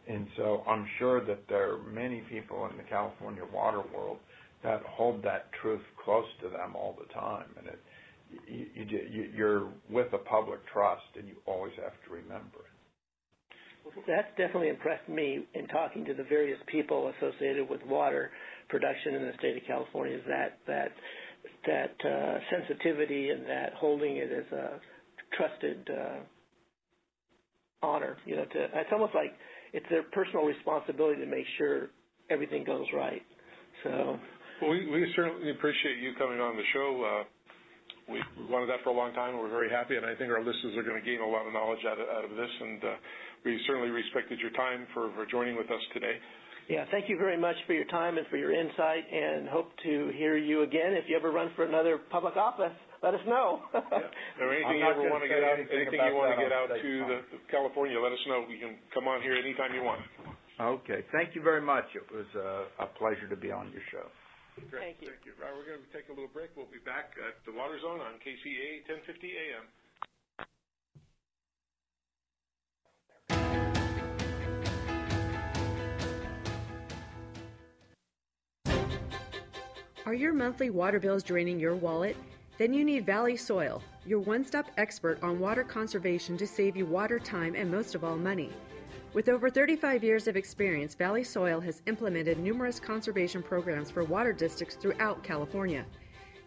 and so I'm sure that there are many people in the California water world that hold that truth close to them all the time. And it, you, you, you're with a public trust, and you always have to remember it. That's definitely impressed me in talking to the various people associated with water production in the state of California. Is that that that uh, sensitivity and that holding it as a trusted uh, honor. You know, to, it's almost like it's their personal responsibility to make sure everything goes right. So, well, we, we certainly appreciate you coming on the show. Uh, we wanted that for a long time, and we're very happy. And I think our listeners are going to gain a lot of knowledge out of, out of this. And uh, we certainly respected your time for, for joining with us today. Yeah, thank you very much for your time and for your insight, and hope to hear you again. If you ever run for another public office, let us know. yeah. Or <laughs> anything you ever want to get out, anything, anything you want to get out to the, the California, let us know. We can come on here anytime you want. Okay, thank you very much. It was a, a pleasure to be on your show. Great. Thank you. Thank you. Right, we're going to take a little break. We'll be back at the Water Zone on KCAA 1050 AM. Are your monthly water bills draining your wallet? Then you need Valley Soil, your one stop expert on water conservation to save you water time and most of all money. With over 35 years of experience, Valley Soil has implemented numerous conservation programs for water districts throughout California.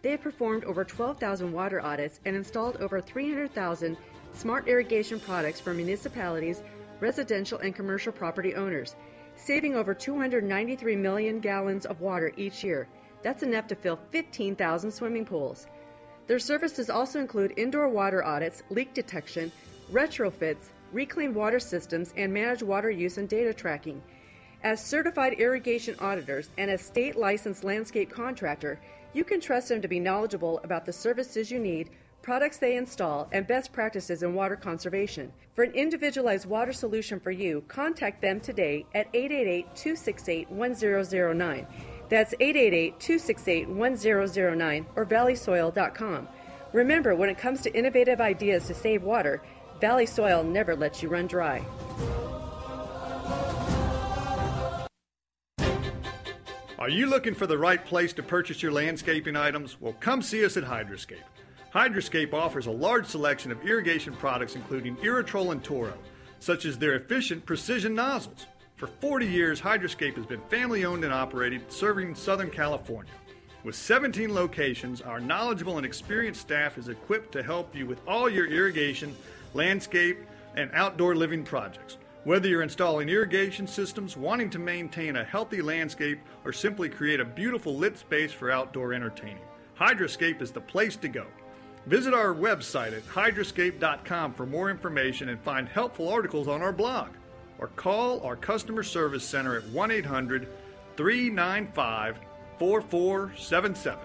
They have performed over 12,000 water audits and installed over 300,000 smart irrigation products for municipalities, residential, and commercial property owners, saving over 293 million gallons of water each year. That's enough to fill 15,000 swimming pools. Their services also include indoor water audits, leak detection, retrofits, reclaimed water systems, and managed water use and data tracking. As certified irrigation auditors and a state licensed landscape contractor, you can trust them to be knowledgeable about the services you need, products they install, and best practices in water conservation. For an individualized water solution for you, contact them today at 888 268 1009. That's 888 268 1009 or valleysoil.com. Remember, when it comes to innovative ideas to save water, Valley Soil never lets you run dry. Are you looking for the right place to purchase your landscaping items? Well, come see us at Hydroscape. Hydroscape offers a large selection of irrigation products, including Irritrol and Toro, such as their efficient precision nozzles. For 40 years, Hydroscape has been family owned and operated, serving Southern California. With 17 locations, our knowledgeable and experienced staff is equipped to help you with all your irrigation, landscape, and outdoor living projects. Whether you're installing irrigation systems, wanting to maintain a healthy landscape, or simply create a beautiful lit space for outdoor entertaining, Hydroscape is the place to go. Visit our website at hydroscape.com for more information and find helpful articles on our blog or call our customer service center at 1 800 395 4477.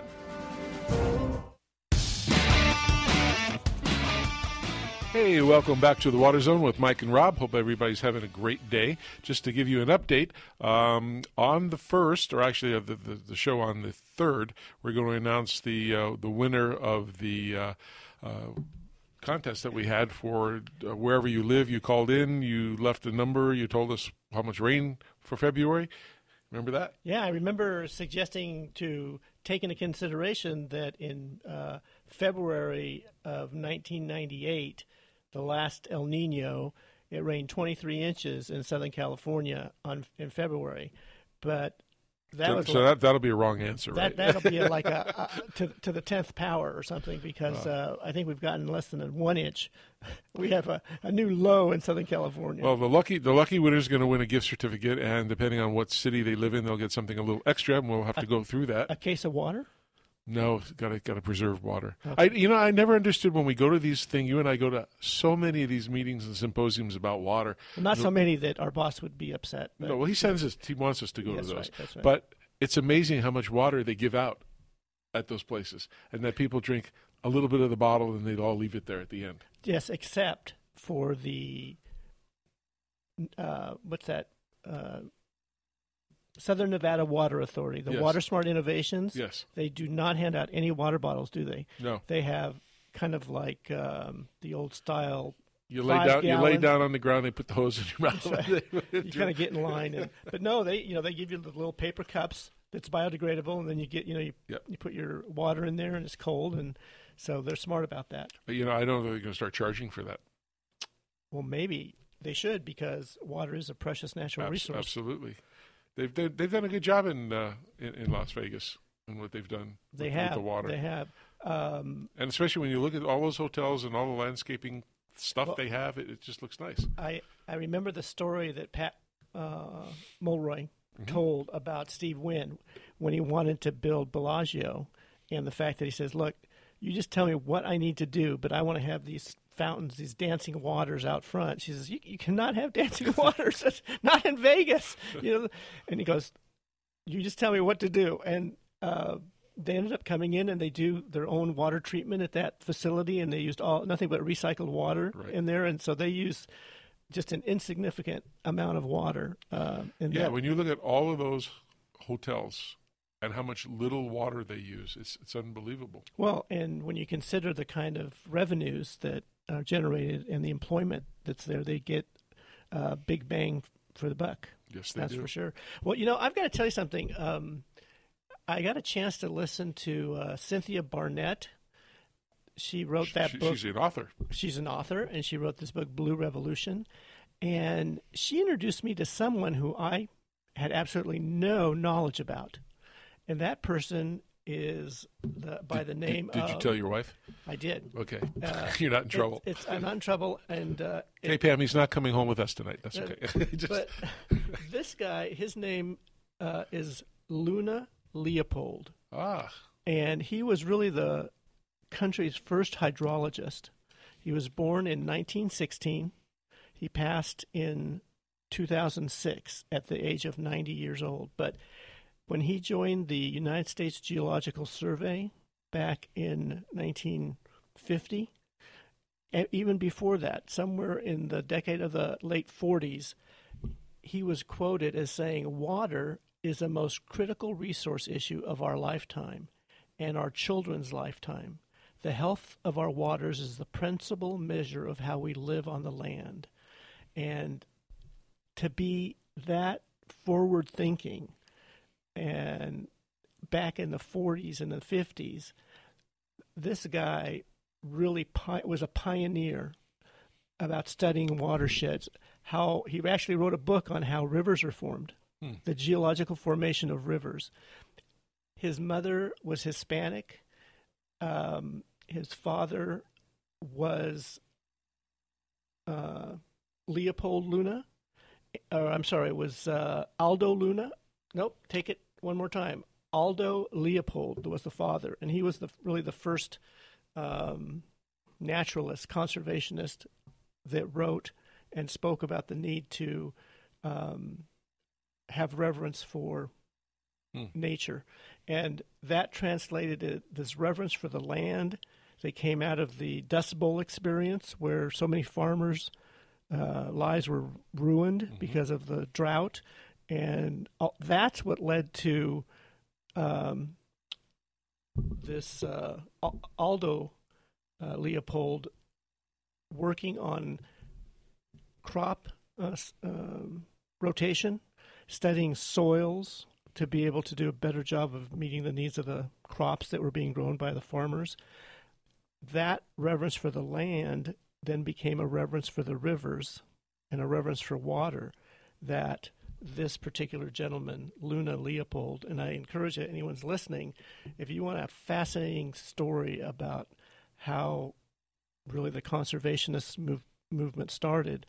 Hey, welcome back to the Water Zone with Mike and Rob. Hope everybody's having a great day. Just to give you an update, um, on the first, or actually the, the, the, show on the third, we're going to announce the uh, the winner of the uh, uh, contest that we had for uh, wherever you live. You called in, you left a number, you told us how much rain for February. Remember that? Yeah, I remember suggesting to take into consideration that in uh, February of 1998, the last El Nino, it rained 23 inches in Southern California on in February, but that so, was so like, that that'll be a wrong answer, that right? that'll be a, like a, <laughs> a to to the tenth power or something because uh, I think we've gotten less than a one inch. <laughs> We have a, a new low in Southern California. Well, the lucky the lucky winner is going to win a gift certificate, and depending on what city they live in, they'll get something a little extra, and we'll have to go through that. a case of water. No, got to got to preserve water. Okay. I you know I never understood when we go to these things. You and I go to so many of these meetings and symposiums about water. Well, not so many that our boss would be upset. But No, well, he sends us. He wants us to go to those. right, right. But it's amazing how much water they give out at those places, and that people drink a little bit of the bottle and they'd all leave it there at the end. Yes, except for the uh, what's that? Uh, Southern Nevada Water Authority, the Yes. Water Smart Innovations. Yes. They do not hand out any water bottles, do they? No. They have kind of like um, the old style. You lay down. You lay down on the ground. They put the hose in your mouth. <laughs> you kind of get in line, and, but no, they you know they give you the little paper cups that's biodegradable, and then you get you know you Yep. you put your water in there, and it's cold, and so they're smart about that. But, you know, I don't know if they're going to start charging for that. Well, maybe they should because water is a precious natural Abs- resource. Absolutely, they've they've, they've done a good job in, uh, in in Las Vegas and what they've done. They with, have with the water. They have. Um, and especially when you look at all those hotels and all the landscaping stuff Well- they have, it, it just looks nice. I I remember the story that Pat uh, Mulroy Mhm. told about Steve Wynn when he wanted to build Bellagio, and the fact that he says, "Look, you just tell me what I need to do, but I want to have these fountains, these dancing waters out front." She says, "You, you cannot have dancing <laughs> waters, That's not in Vegas," you know. And he goes, "You just tell me what to do," and. Uh, they ended up coming in and they do their own water treatment at that facility, and they used all nothing but recycled water Right. in there, and so they use just an insignificant amount of water. Uh, in Yeah, that. when you look at all of those hotels and how much little water they use, it's it's unbelievable. well, and when you consider the kind of revenues that are generated and the employment that's there, they get uh, big bang for the buck. Yes, they that's do. for sure. Well, you know, I've got to tell you something. Um, I got a chance to listen to uh, Cynthia Barnett. She wrote that She- book. she's an author. She's an author, and she wrote this book, Blue Revolution. And she introduced me to someone who I had absolutely no knowledge about, and that person is the, by the name Did of. you tell your wife? I did. Okay, Uh, <laughs> you're not in trouble. it's I'm not in trouble, and uh, Okay, it- Pam, he's not coming home with us tonight. That's uh, okay. <laughs> Just- But <laughs> this guy, his name uh, is Luna Leopold. Ah. And he was really the country's first hydrologist. He was born in 1916. He passed in 2006 at the age of 90 years old. But when he joined the United States Geological Survey back in 1950, e- even before that, somewhere in the decade of the late 40s, he was quoted as saying, Water is the most critical resource issue of our lifetime and our children's lifetime. The health of our waters is the principal measure of how we live on the land. And to be that forward thinking and back in the 40s and the 50s, this guy really pi- was a pioneer about studying watersheds. How he actually wrote a book on how rivers are formed, Hmm. the geological formation of rivers. His mother was Hispanic. Um, his father was uh, Leopold Luna. Or I'm sorry, it was uh, Aldo Luna. Nope, take it one more time. Aldo Leopold was the father, and he was the really the first um, naturalist, conservationist that wrote and spoke about the need to um, have reverence for Hmm. nature, and that translated to this reverence for the land. They came out of the Dust Bowl experience, where so many farmers' uh, lives were ruined because of the drought, and that's what led to um, this uh, Aldo uh, Leopold working on crop uh, um, rotation, studying soils to be able to do a better job of meeting the needs of the crops that were being grown by the farmers. That reverence for the land then became a reverence for the rivers and a reverence for water that this particular gentleman, Luna Leopold, and I encourage anyone's listening, if you want a fascinating story about how really the conservationist move, movement started,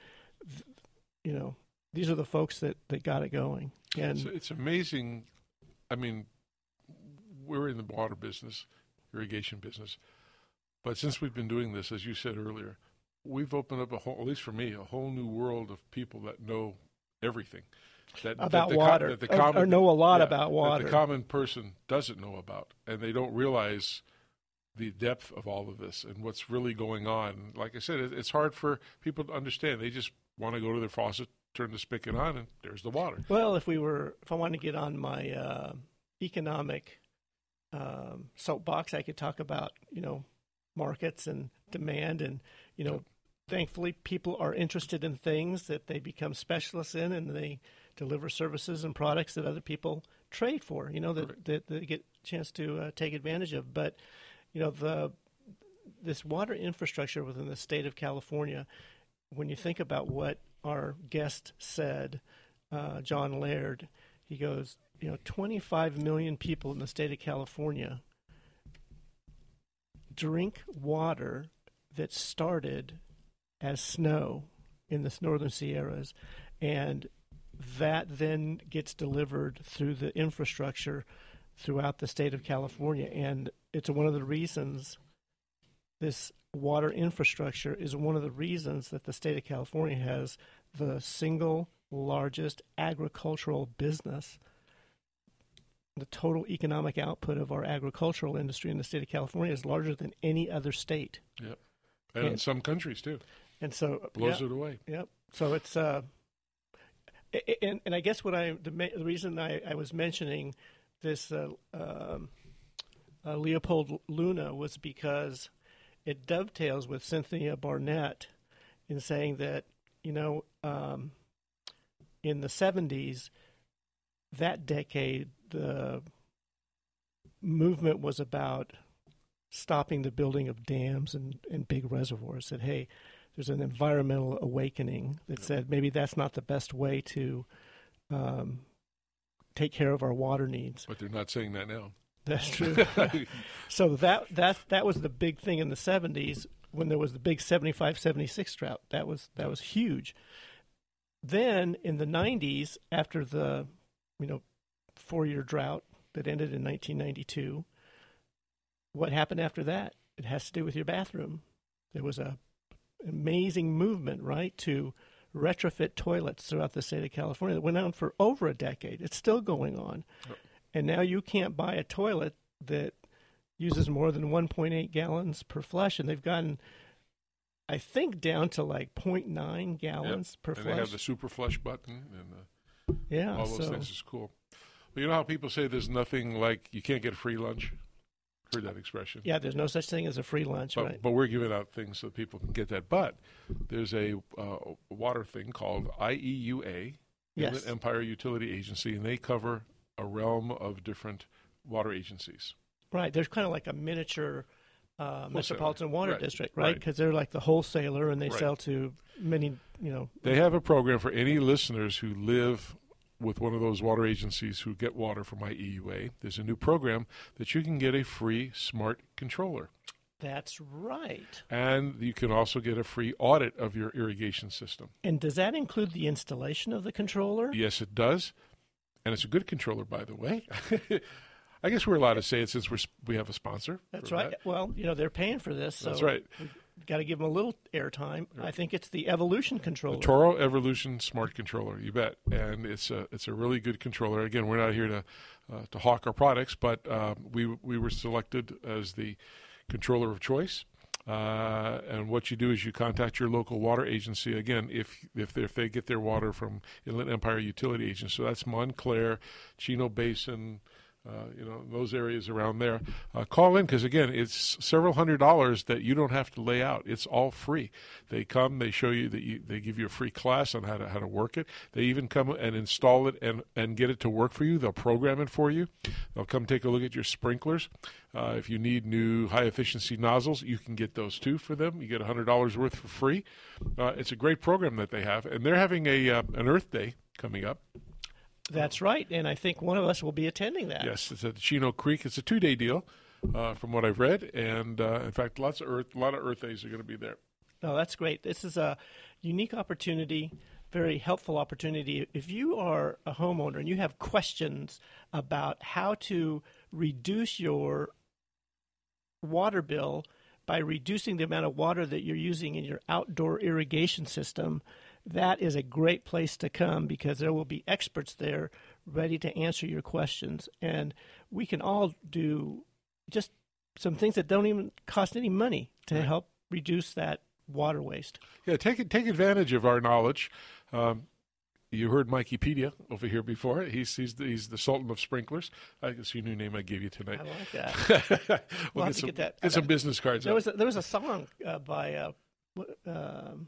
you know, these are the folks that, that got it going. And it's, it's amazing. I mean, we're in the water business, irrigation business, but since we've been doing this, as you said earlier, we've opened up a whole, at least for me, a whole new world of people that know everything. That, About the com- water, that the or- common, or know a lot yeah, about that water. the common person doesn't know about, and they don't realize the depth of all of this and what's really going on. Like I said, it, it's hard for people to understand. They just want to go to their faucet, turn the spigot on, and there's the water. Well, if we were, if I wanted to get on my uh, economic um, soapbox, I could talk about you know markets and demand, and you know, thankfully people are interested in things that they become specialists in, and they deliver services and products that other people trade for. You know that that they get a chance to uh, take advantage of. But you know the this water infrastructure within the state of California, when you think about what our guest said, uh, John Laird, he goes, you know, 25 million people in the state of California drink water that started as snow in the northern Sierras, and that then gets delivered through the infrastructure throughout the state of California. And it's one of the reasons this water infrastructure is one of the reasons that the state of California has the single largest agricultural business. The total economic output of our agricultural industry in the state of California is larger than any other state. Yep. And, in some countries too. And so blows yeah, it away. Yep. So it's uh, and and I guess what I the, the reason I, I was mentioning this uh, um, uh, Leopold Luna was because it dovetails with Cynthia Barnett in saying that you know um, in the seventies that decade the movement was about stopping the building of dams and, and big reservoirs. That hey, there's an environmental awakening that said maybe that's not the best way to um, take care of our water needs. But they're not saying that now. That's <laughs> true. <laughs> so that that that was the big thing in the 70s when there was the big 75 76 drought. That was that was huge. Then in the 90s after the you know 4-year drought that ended in 1992, what happened after that? It has to do with your bathroom. There was a amazing movement, right, to retrofit toilets throughout the state of California that went on for over a decade. It's still going on. And now you can't buy a toilet that uses more than 1.8 gallons per flush, and they've gotten, I think, down to like 0.9 gallons Yep. per and flush. they have the super flush button and uh, Yeah, all those so- things is cool. But you know how people say there's nothing like you can't get free lunch. Heard that expression? yeah, there's no such thing as a free lunch, But, right? but we're giving out things so people can get that. But there's a uh, water thing called IEUA, Yes. Inland Empire Utility Agency, and they cover a realm of different water agencies. Right. There's kind of like a miniature uh, metropolitan water Right, district, right? right. Because they're like the wholesaler and they Right. sell to many, you know. They have a program for any listeners who live with one of those water agencies who get water from IEUA. There's a new program that you can get a free smart controller. That's right. And you can also get a free audit of your irrigation system. And does that include the installation of the controller? Yes, it does. And it's a good controller, by the way. <laughs> I guess we're allowed to say it since we're, we have a sponsor. That's right. that. Well, you know they're paying for this, so That's right. Got to give them a little airtime. I think it's the Evolution controller. The Toro Evolution Smart Controller, you bet, and it's a it's a really good controller. Again, we're not here to uh, to hawk our products, but uh, we we were selected as the controller of choice. Uh, and what you do is you contact your local water agency again if if they, if they get their water from Inland Empire Utility Agency. So that's Montclair, Chino Basin, uh, you know those areas around there. Uh, call in because again, it's several hundred dollars that you don't have to lay out. It's all free. They come, they show you that you, they give you a free class on how to how to work it. They even come and install it and and get it to work for you. They'll program it for you. They'll come take a look at your sprinklers. Uh, if you need new high efficiency nozzles, you can get those too for them. You get hundred dollars worth for free. Uh, it's a great program that they have, and they're having a uh, an Earth Day coming up. That's right, and I think one of us will be attending that. Yes, it's at Chino Creek. It's a two day deal, uh, from what I've read, and uh, in fact, lots of Earth, a lot of Earth days are going to be there. No, that's great. This is a unique opportunity, very helpful opportunity. If you are a homeowner and you have questions about how to reduce your water bill by reducing the amount of water that you're using in your outdoor irrigation system, that is a great place to come because there will be experts there ready to answer your questions. And we can all do just some things that don't even cost any money to Right. help reduce that water waste. Yeah, take take advantage of our knowledge. Um, you heard Mikeypedia over here before. He's he's the, he's the Sultan of sprinklers. I guess your new name I gave you tonight. I like that. <laughs> we'll, We'll get some, get that. get some business cards. There out. was a, there was a song uh, by uh, um,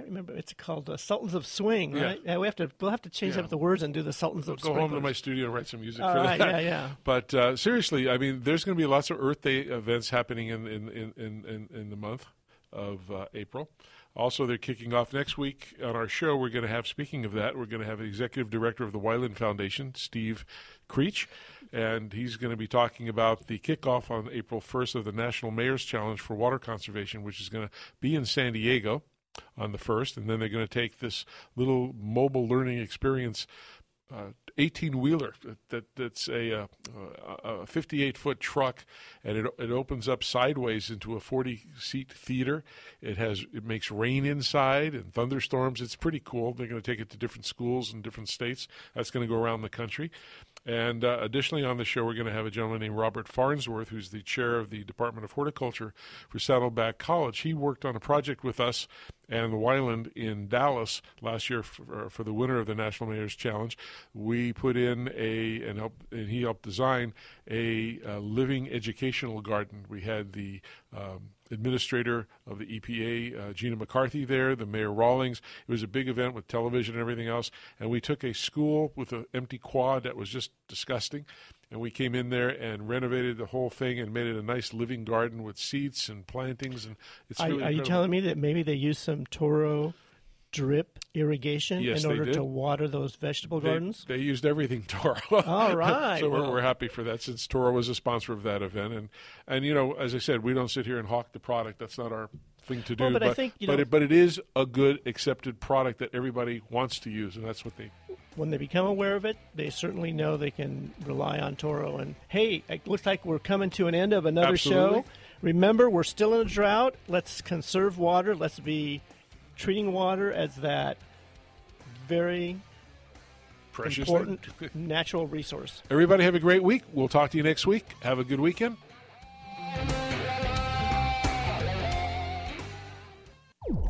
can't remember. It's called uh, Sultans of Swing, right? Yeah, we have to we'll have to change Yeah. up the words and do the Sultans of Swing. Go home to my studio and write some music All for right, that. yeah, yeah. <laughs> But uh, seriously, I mean, there's going to be lots of Earth Day events happening in in in in, in, in the month of uh, April. Also, they're kicking off next week on our show. We're going to have, speaking of that, we're going to have the executive director of the Wyland Foundation, Steve Creech, and he's going to be talking about the kickoff on April 1st of the National Mayor's Challenge for Water Conservation, which is going to be in San Diego on the 1st. And then they're going to take this little mobile learning experience uh, 18 wheeler that that's a, uh, a 58 foot truck and it it opens up sideways into a 40 seat theater. It has it makes rain inside and thunderstorms. It's pretty cool. They're going to take it to different schools in different states. That's going to go around the country and uh, additionally on the show we're going to have a gentleman named Robert Farnsworth who's the chair of the Department of Horticulture for Saddleback College he worked on a project with us and the Wyland in Dallas last year for, for the winner of the National Mayor's Challenge. We put in a and and he helped design a, uh living educational garden. We had the um, administrator of the EPA, uh, Gina McCarthy, there, the Mayor Rawlings. It was a big event with television and everything else. And we took a school with an empty quad that was just disgusting. And we came in there and renovated the whole thing and made it a nice living garden with seats and plantings. And it's Are, really are you telling me that maybe they used some Toro drip irrigation Yes, in order to water those vegetable gardens? They, used everything <laughs> Toro. All right, <laughs> so we're, well. we're happy for that since Toro was a sponsor of that event. And and you know, as I said, we don't sit here and hawk the product. That's not our thing to do. Well, but I think, you but know- it, but it is a good accepted product that everybody wants to use, and that's what they. when they become aware of it, they certainly know they can rely on Toro. And hey, it looks like we're coming to an end of another Absolutely. show. Remember, we're still in a drought. Let's conserve water. Let's be treating water as that very precious important natural resource. Everybody have a great week. We'll talk to you next week. Have a good weekend.